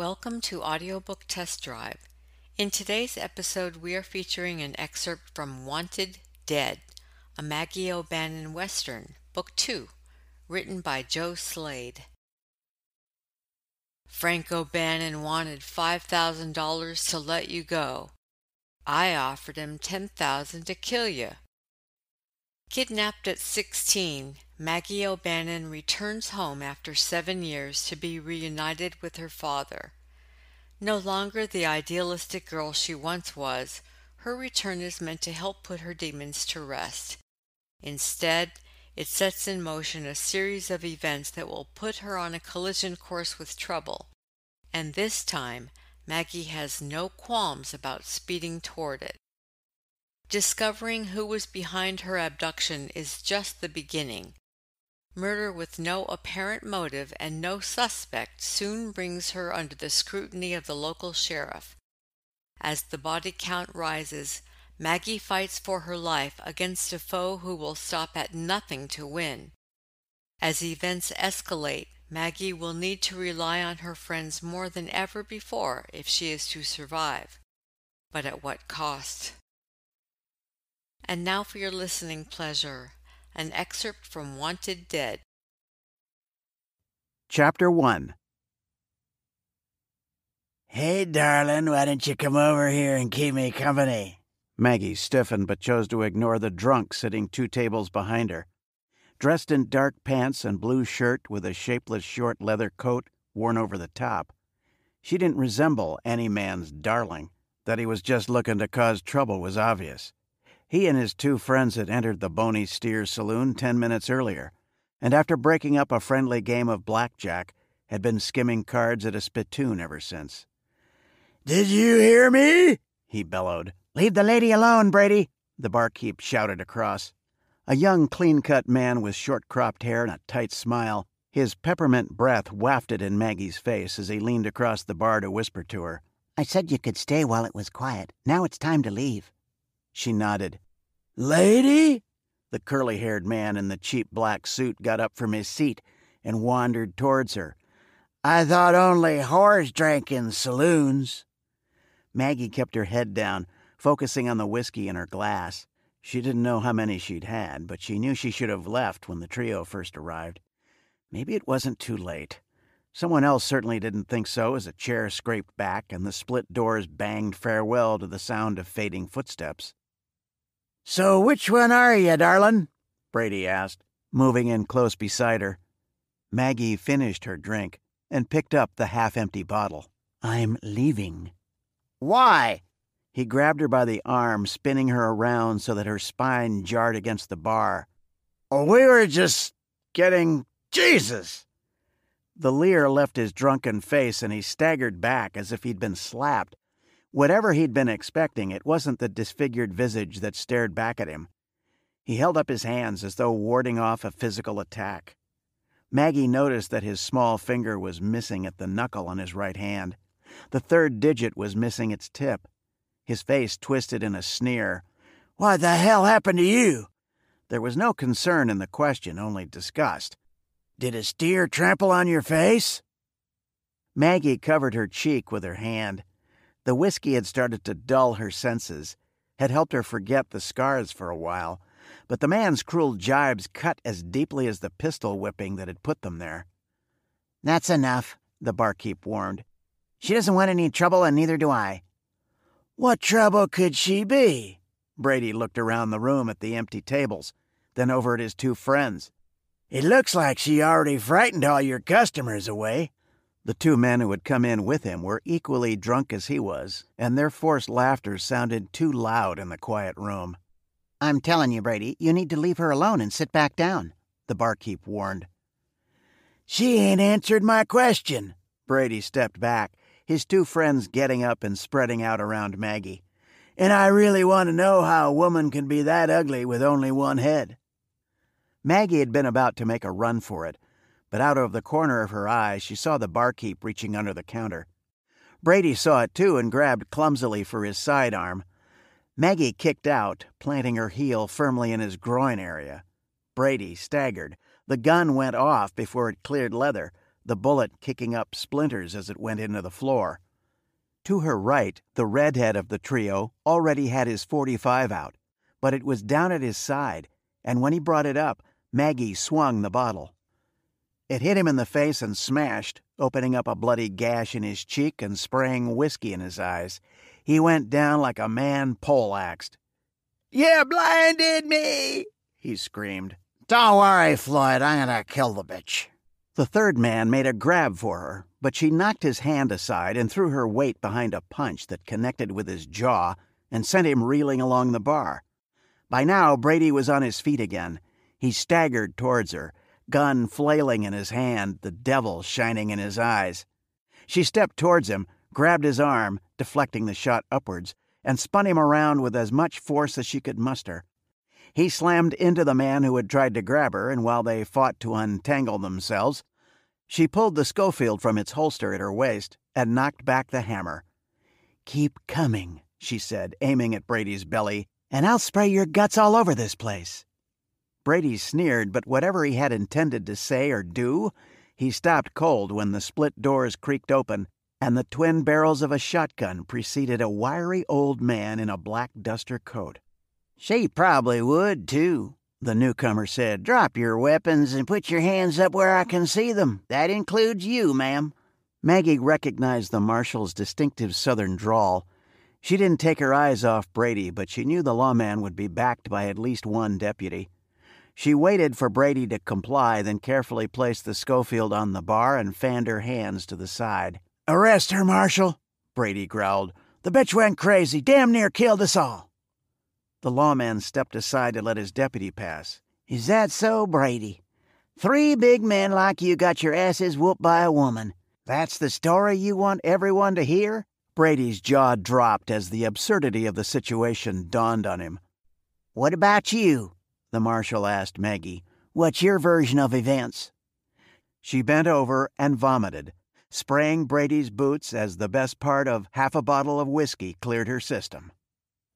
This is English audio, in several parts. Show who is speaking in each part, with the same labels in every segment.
Speaker 1: Welcome to Audiobook Test Drive. In today's episode, we are featuring an excerpt from Wanted Dead, a Maggie O'Bannen Western, Book 2, written by Joe Slade. Frank O'Bannen wanted $5,000 to let you go. I offered him 10000 to kill you. Kidnapped at 16, Maggie O'Bannen returns home after seven years to be reunited with her father. No longer the idealistic girl she once was, her return is meant to help put her demons to rest. Instead, it sets in motion a series of events that will put her on a collision course with trouble. And this time, Maggie has no qualms about speeding toward it. Discovering who was behind her abduction is just the beginning. Murder with no apparent motive and no suspect soon brings her under the scrutiny of the local sheriff. As the body count rises, Maggie fights for her life against a foe who will stop at nothing to win. As events escalate, Maggie will need to rely on her friends more than ever before if she is to survive. But at what cost? And now for your listening pleasure an excerpt from Wanted Dead.
Speaker 2: Chapter 1
Speaker 3: Hey, darling, why don't you come over here and keep me company?
Speaker 2: Maggie stiffened but chose to ignore the drunk sitting two tables behind her. Dressed in dark pants and blue shirt with a shapeless short leather coat worn over the top, she didn't resemble any man's darling. That he was just looking to cause trouble was obvious. He and his two friends had entered the Bony Steer saloon ten minutes earlier, and after breaking up a friendly game of blackjack, had been skimming cards at a spittoon ever since.
Speaker 3: Did you hear me?
Speaker 2: he bellowed.
Speaker 3: Leave the lady alone, Brady,
Speaker 2: the barkeep shouted across. A young, clean cut man with short cropped hair and a tight smile, his peppermint breath wafted in Maggie's face as he leaned across the bar to whisper to her.
Speaker 4: I said you could stay while it was quiet. Now it's time to leave.
Speaker 2: She nodded.
Speaker 3: Lady?
Speaker 2: The curly haired man in the cheap black suit got up from his seat and wandered towards her.
Speaker 3: I thought only whores drank in saloons.
Speaker 2: Maggie kept her head down, focusing on the whiskey in her glass. She didn't know how many she'd had, but she knew she should have left when the trio first arrived. Maybe it wasn't too late. Someone else certainly didn't think so as a chair scraped back and the split doors banged farewell to the sound of fading footsteps.
Speaker 3: So which one are you, darlin'?
Speaker 2: Brady asked, moving in close beside her. Maggie finished her drink and picked up the half empty bottle.
Speaker 4: I'm leaving.
Speaker 3: Why?
Speaker 2: He grabbed her by the arm, spinning her around so that her spine jarred against the bar.
Speaker 3: Oh, we were just getting. Jesus!
Speaker 2: The leer left his drunken face and he staggered back as if he'd been slapped. Whatever he'd been expecting, it wasn't the disfigured visage that stared back at him. He held up his hands as though warding off a physical attack. Maggie noticed that his small finger was missing at the knuckle on his right hand. The third digit was missing its tip. His face twisted in a sneer.
Speaker 3: What the hell happened to you?
Speaker 2: There was no concern in the question, only disgust.
Speaker 3: Did a steer trample on your face?
Speaker 2: Maggie covered her cheek with her hand. The whiskey had started to dull her senses, had helped her forget the scars for a while, but the man's cruel jibes cut as deeply as the pistol whipping that had put them there.
Speaker 4: That's enough, the barkeep warned. She doesn't want any trouble, and neither do I.
Speaker 3: What trouble could she be?
Speaker 2: Brady looked around the room at the empty tables, then over at his two friends.
Speaker 3: It looks like she already frightened all your customers away.
Speaker 2: The two men who had come in with him were equally drunk as he was, and their forced laughter sounded too loud in the quiet room.
Speaker 4: I'm telling you, Brady, you need to leave her alone and sit back down, the barkeep warned.
Speaker 3: She ain't answered my question.
Speaker 2: Brady stepped back, his two friends getting up and spreading out around Maggie.
Speaker 3: And I really want to know how a woman can be that ugly with only one head.
Speaker 2: Maggie had been about to make a run for it, but out of the corner of her eye she saw the barkeep reaching under the counter. Brady saw it too and grabbed clumsily for his sidearm. Maggie kicked out, planting her heel firmly in his groin area. Brady staggered. The gun went off before it cleared leather, the bullet kicking up splinters as it went into the floor. To her right, the redhead of the trio already had his 45 out, but it was down at his side, and when he brought it up, Maggie swung the bottle. It hit him in the face and smashed, opening up a bloody gash in his cheek and spraying whiskey in his eyes. He went down like a man poleaxed.
Speaker 3: You blinded me! he screamed.
Speaker 4: Don't worry, Floyd, I'm gonna kill the bitch.
Speaker 2: The third man made a grab for her, but she knocked his hand aside and threw her weight behind a punch that connected with his jaw and sent him reeling along the bar. By now, Brady was on his feet again. He staggered towards her, gun flailing in his hand, the devil shining in his eyes. She stepped towards him, grabbed his arm, deflecting the shot upwards, and spun him around with as much force as she could muster. He slammed into the man who had tried to grab her, and while they fought to untangle themselves, she pulled the Schofield from its holster at her waist and knocked back the hammer. Keep coming, she said, aiming at Brady's belly, and I'll spray your guts all over this place. Brady sneered, but whatever he had intended to say or do, he stopped cold when the split doors creaked open and the twin barrels of a shotgun preceded a wiry old man in a black duster coat.
Speaker 4: She probably would, too, the newcomer said. Drop your weapons and put your hands up where I can see them. That includes you, ma'am.
Speaker 2: Maggie recognized the marshal's distinctive southern drawl. She didn't take her eyes off Brady, but she knew the lawman would be backed by at least one deputy. She waited for Brady to comply, then carefully placed the Schofield on the bar and fanned her hands to the side.
Speaker 3: Arrest her, Marshal, Brady growled. The bitch went crazy, damn near killed us all.
Speaker 2: The lawman stepped aside to let his deputy pass.
Speaker 4: Is that so, Brady? Three big men like you got your asses whooped by a woman. That's the story you want everyone to hear?
Speaker 2: Brady's jaw dropped as the absurdity of the situation dawned on him.
Speaker 4: What about you? The marshal asked Maggie. What's your version of events?
Speaker 2: She bent over and vomited, spraying Brady's boots as the best part of half a bottle of whiskey cleared her system.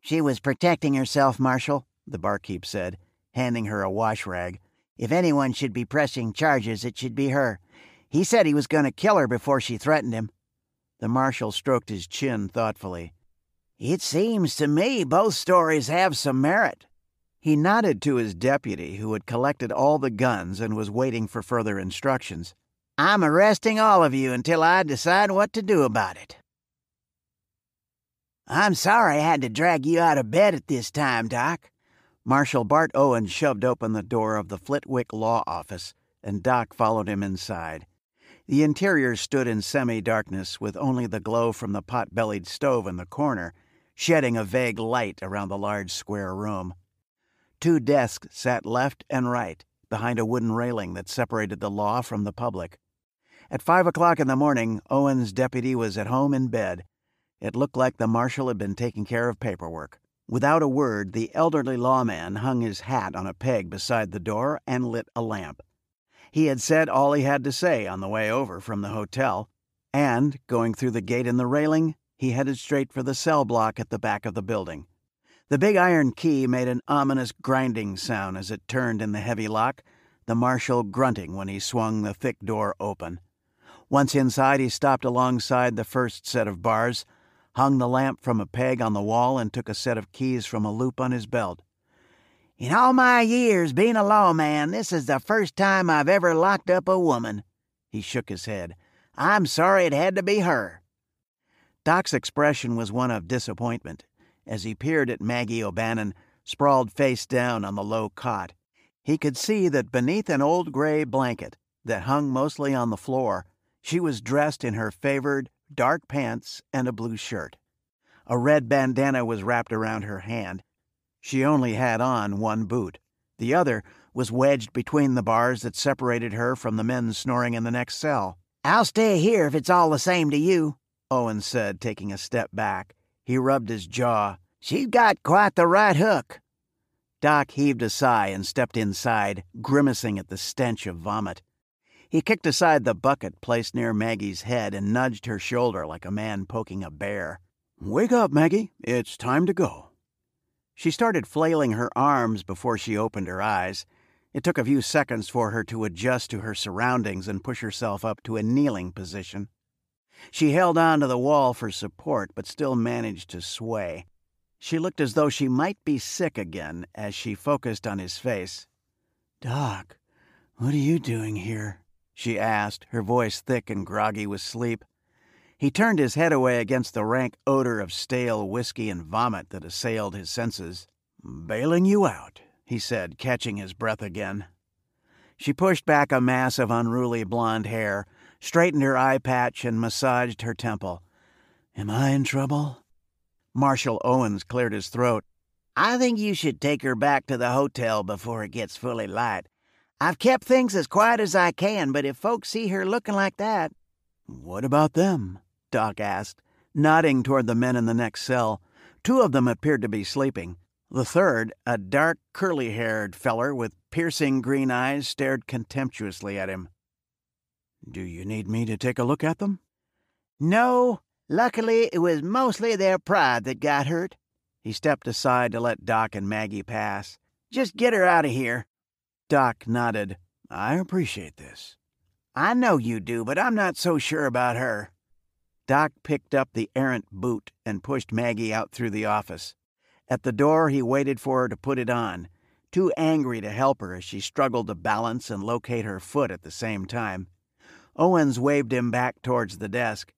Speaker 4: She was protecting herself, Marshal, the barkeep said, handing her a wash rag. If anyone should be pressing charges, it should be her. He said he was going to kill her before she threatened him.
Speaker 2: The marshal stroked his chin thoughtfully.
Speaker 3: It seems to me both stories have some merit.
Speaker 2: He nodded to his deputy, who had collected all the guns and was waiting for further instructions.
Speaker 3: I'm arresting all of you until I decide what to do about it. I'm sorry I had to drag you out of bed at this time, Doc.
Speaker 2: Marshal Bart Owen shoved open the door of the Flitwick Law Office, and Doc followed him inside. The interior stood in semi darkness, with only the glow from the pot bellied stove in the corner, shedding a vague light around the large square room. Two desks sat left and right, behind a wooden railing that separated the law from the public. At five o'clock in the morning, Owen's deputy was at home in bed. It looked like the marshal had been taking care of paperwork. Without a word, the elderly lawman hung his hat on a peg beside the door and lit a lamp. He had said all he had to say on the way over from the hotel, and, going through the gate in the railing, he headed straight for the cell block at the back of the building. The big iron key made an ominous grinding sound as it turned in the heavy lock, the marshal grunting when he swung the thick door open. Once inside, he stopped alongside the first set of bars, hung the lamp from a peg on the wall, and took a set of keys from a loop on his belt.
Speaker 3: In all my years being a lawman, this is the first time I've ever locked up a woman. He shook his head. I'm sorry it had to be her.
Speaker 2: Doc's expression was one of disappointment as he peered at Maggie O'Bannen, sprawled face down on the low cot. He could see that beneath an old gray blanket that hung mostly on the floor, she was dressed in her favored dark pants and a blue shirt. A red bandana was wrapped around her hand. She only had on one boot. The other was wedged between the bars that separated her from the men snoring in the next cell.
Speaker 3: I'll stay here if it's all the same to you,
Speaker 2: Owen said, taking a step back. He rubbed his jaw.
Speaker 3: She's got quite the right hook.
Speaker 2: Doc heaved a sigh and stepped inside, grimacing at the stench of vomit. He kicked aside the bucket placed near Maggie's head and nudged her shoulder like a man poking a bear. Wake up, Maggie. It's time to go. She started flailing her arms before she opened her eyes. It took a few seconds for her to adjust to her surroundings and push herself up to a kneeling position. She held on to the wall for support, but still managed to sway. She looked as though she might be sick again as she focused on his face.
Speaker 3: Doc, what are you doing here?
Speaker 2: she asked, her voice thick and groggy with sleep. He turned his head away against the rank odor of stale whiskey and vomit that assailed his senses.
Speaker 3: Bailing you out,
Speaker 2: he said, catching his breath again. She pushed back a mass of unruly blonde hair, straightened her eye patch, and massaged her temple.
Speaker 3: Am I in trouble?
Speaker 2: Marshal Owens cleared his throat.
Speaker 4: I think you should take her back to the hotel before it gets fully light. I've kept things as quiet as I can, but if folks see her looking like that.
Speaker 2: What about them? Doc asked, nodding toward the men in the next cell. Two of them appeared to be sleeping. The third, a dark, curly haired feller with piercing green eyes, stared contemptuously at him. Do you need me to take a look at them?
Speaker 4: No. Luckily, it was mostly their pride that got hurt.
Speaker 2: He stepped aside to let Doc and Maggie pass.
Speaker 4: Just get her out of here.
Speaker 2: Doc nodded. I appreciate this.
Speaker 4: I know you do, but I'm not so sure about her.
Speaker 2: Doc picked up the errant boot and pushed Maggie out through the office. At the door, he waited for her to put it on, too angry to help her as she struggled to balance and locate her foot at the same time. Owens waved him back towards the desk.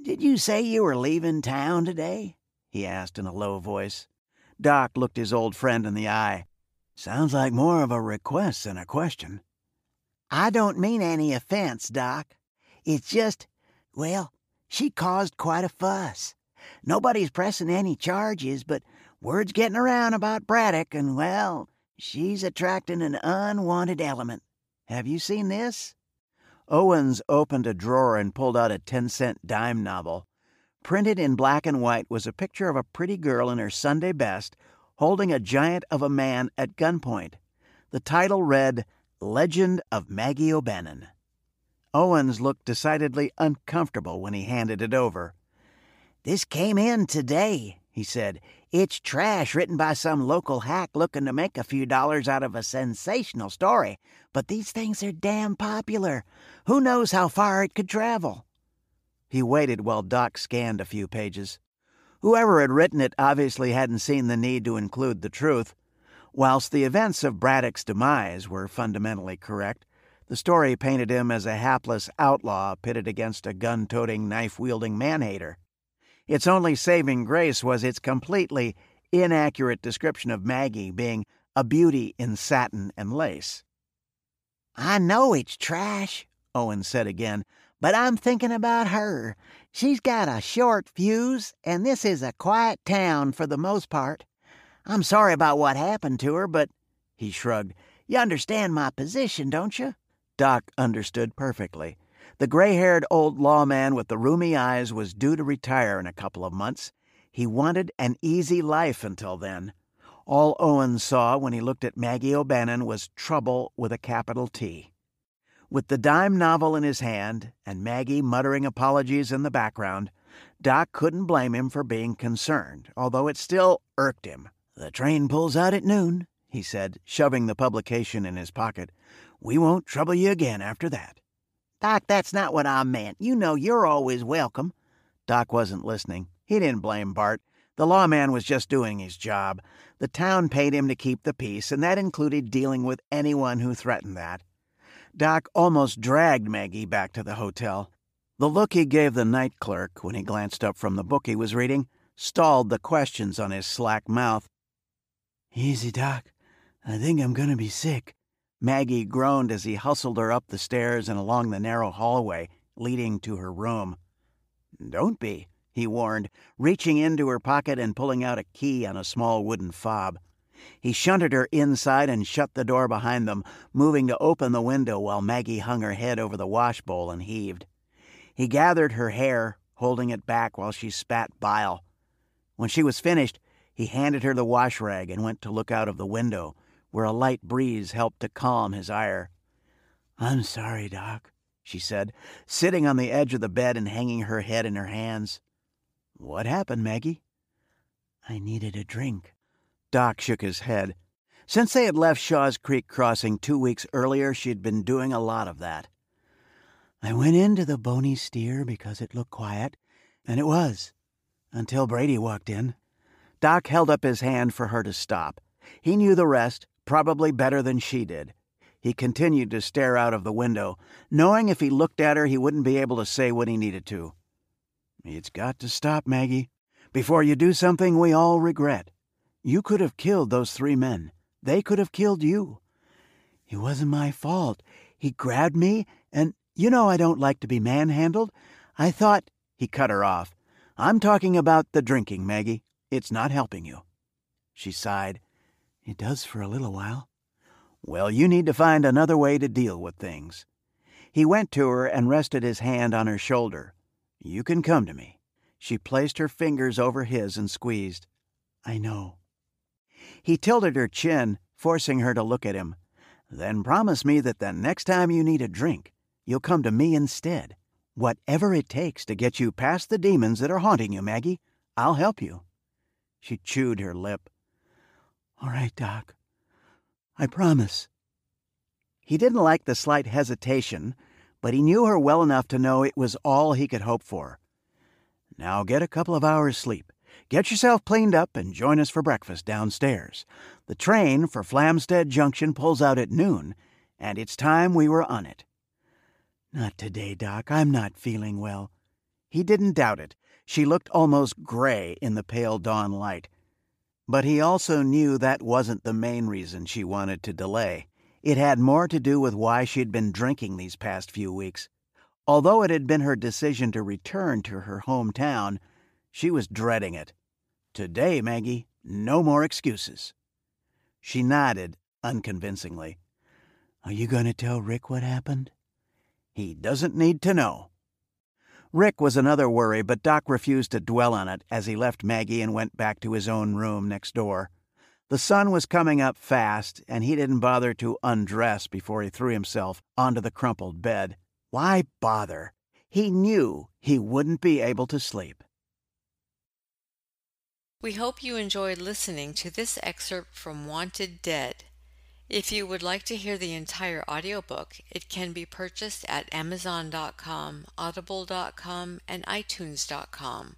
Speaker 4: Did you say you were leaving town today? he asked in a low voice.
Speaker 2: Doc looked his old friend in the eye.
Speaker 3: Sounds like more of a request than a question.
Speaker 4: I don't mean any offense, Doc. It's just, well, she caused quite a fuss. Nobody's pressing any charges, but word's getting around about Braddock, and well, she's attracting an unwanted element. Have you seen this?
Speaker 2: Owens opened a drawer and pulled out a 10 cent dime novel. Printed in black and white was a picture of a pretty girl in her Sunday best holding a giant of a man at gunpoint. The title read Legend of Maggie O'Bannen. Owens looked decidedly uncomfortable when he handed it over.
Speaker 4: This came in today, he said. It's trash written by some local hack looking to make a few dollars out of a sensational story, but these things are damn popular. Who knows how far it could travel?
Speaker 2: He waited while Doc scanned a few pages. Whoever had written it obviously hadn't seen the need to include the truth. Whilst the events of Braddock's demise were fundamentally correct, the story painted him as a hapless outlaw pitted against a gun toting, knife wielding man hater. Its only saving grace was its completely inaccurate description of Maggie being a beauty in satin and lace.
Speaker 4: I know it's trash, Owen said again, but I'm thinking about her. She's got a short fuse, and this is a quiet town for the most part. I'm sorry about what happened to her, but he shrugged. You understand my position, don't you?
Speaker 2: Doc understood perfectly. The gray haired old lawman with the rheumy eyes was due to retire in a couple of months. He wanted an easy life until then. All Owen saw when he looked at Maggie O'Bannen was trouble with a capital T. With the dime novel in his hand and Maggie muttering apologies in the background, Doc couldn't blame him for being concerned, although it still irked him.
Speaker 3: The train pulls out at noon, he said, shoving the publication in his pocket. We won't trouble you again after that.
Speaker 4: Doc, that's not what I meant. You know you're always welcome.
Speaker 2: Doc wasn't listening. He didn't blame Bart. The lawman was just doing his job. The town paid him to keep the peace, and that included dealing with anyone who threatened that. Doc almost dragged Maggie back to the hotel. The look he gave the night clerk when he glanced up from the book he was reading stalled the questions on his slack mouth.
Speaker 3: Easy, Doc. I think I'm going to be sick.
Speaker 2: Maggie groaned as he hustled her up the stairs and along the narrow hallway leading to her room. Don't be, he warned, reaching into her pocket and pulling out a key on a small wooden fob. He shunted her inside and shut the door behind them, moving to open the window while Maggie hung her head over the washbowl and heaved. He gathered her hair, holding it back while she spat bile. When she was finished, he handed her the wash rag and went to look out of the window, where a light breeze helped to calm his ire.
Speaker 3: I'm sorry, Doc,
Speaker 2: she said, sitting on the edge of the bed and hanging her head in her hands. What happened, Maggie?
Speaker 3: I needed a drink.
Speaker 2: Doc shook his head. Since they had left Shaw's Creek crossing two weeks earlier, she'd been doing a lot of that.
Speaker 3: I went into the Bony Steer because it looked quiet, and it was, until Brady walked in.
Speaker 2: Doc held up his hand for her to stop. He knew the rest, probably better than she did. He continued to stare out of the window, knowing if he looked at her he wouldn't be able to say what he needed to. It's got to stop, Maggie, before you do something we all regret. You could have killed those three men. They could have killed you.
Speaker 3: It wasn't my fault. He grabbed me, and you know I don't like to be manhandled. I thought.
Speaker 2: He cut her off. I'm talking about the drinking, Maggie. It's not helping you. She sighed.
Speaker 3: It does for a little while.
Speaker 2: Well, you need to find another way to deal with things. He went to her and rested his hand on her shoulder. You can come to me. She placed her fingers over his and squeezed.
Speaker 3: I know.
Speaker 2: He tilted her chin, forcing her to look at him. Then promise me that the next time you need a drink, you'll come to me instead. Whatever it takes to get you past the demons that are haunting you, Maggie, I'll help you. She chewed her lip.
Speaker 3: All right, Doc. I promise.
Speaker 2: He didn't like the slight hesitation, but he knew her well enough to know it was all he could hope for. Now get a couple of hours' sleep. Get yourself cleaned up and join us for breakfast downstairs. The train for Flamstead Junction pulls out at noon, and it's time we were on it.
Speaker 3: Not today, Doc. I'm not feeling well.
Speaker 2: He didn't doubt it. She looked almost gray in the pale dawn light. But he also knew that wasn't the main reason she wanted to delay. It had more to do with why she'd been drinking these past few weeks. Although it had been her decision to return to her hometown, she was dreading it. Today, Maggie, no more excuses. She nodded unconvincingly.
Speaker 3: Are you going to tell Rick what happened?
Speaker 2: He doesn't need to know. Rick was another worry, but Doc refused to dwell on it as he left Maggie and went back to his own room next door. The sun was coming up fast, and he didn't bother to undress before he threw himself onto the crumpled bed. Why bother? He knew he wouldn't be able to sleep.
Speaker 1: We hope you enjoyed listening to this excerpt from Wanted Dead. If you would like to hear the entire audiobook, it can be purchased at Amazon.com, Audible.com, and iTunes.com.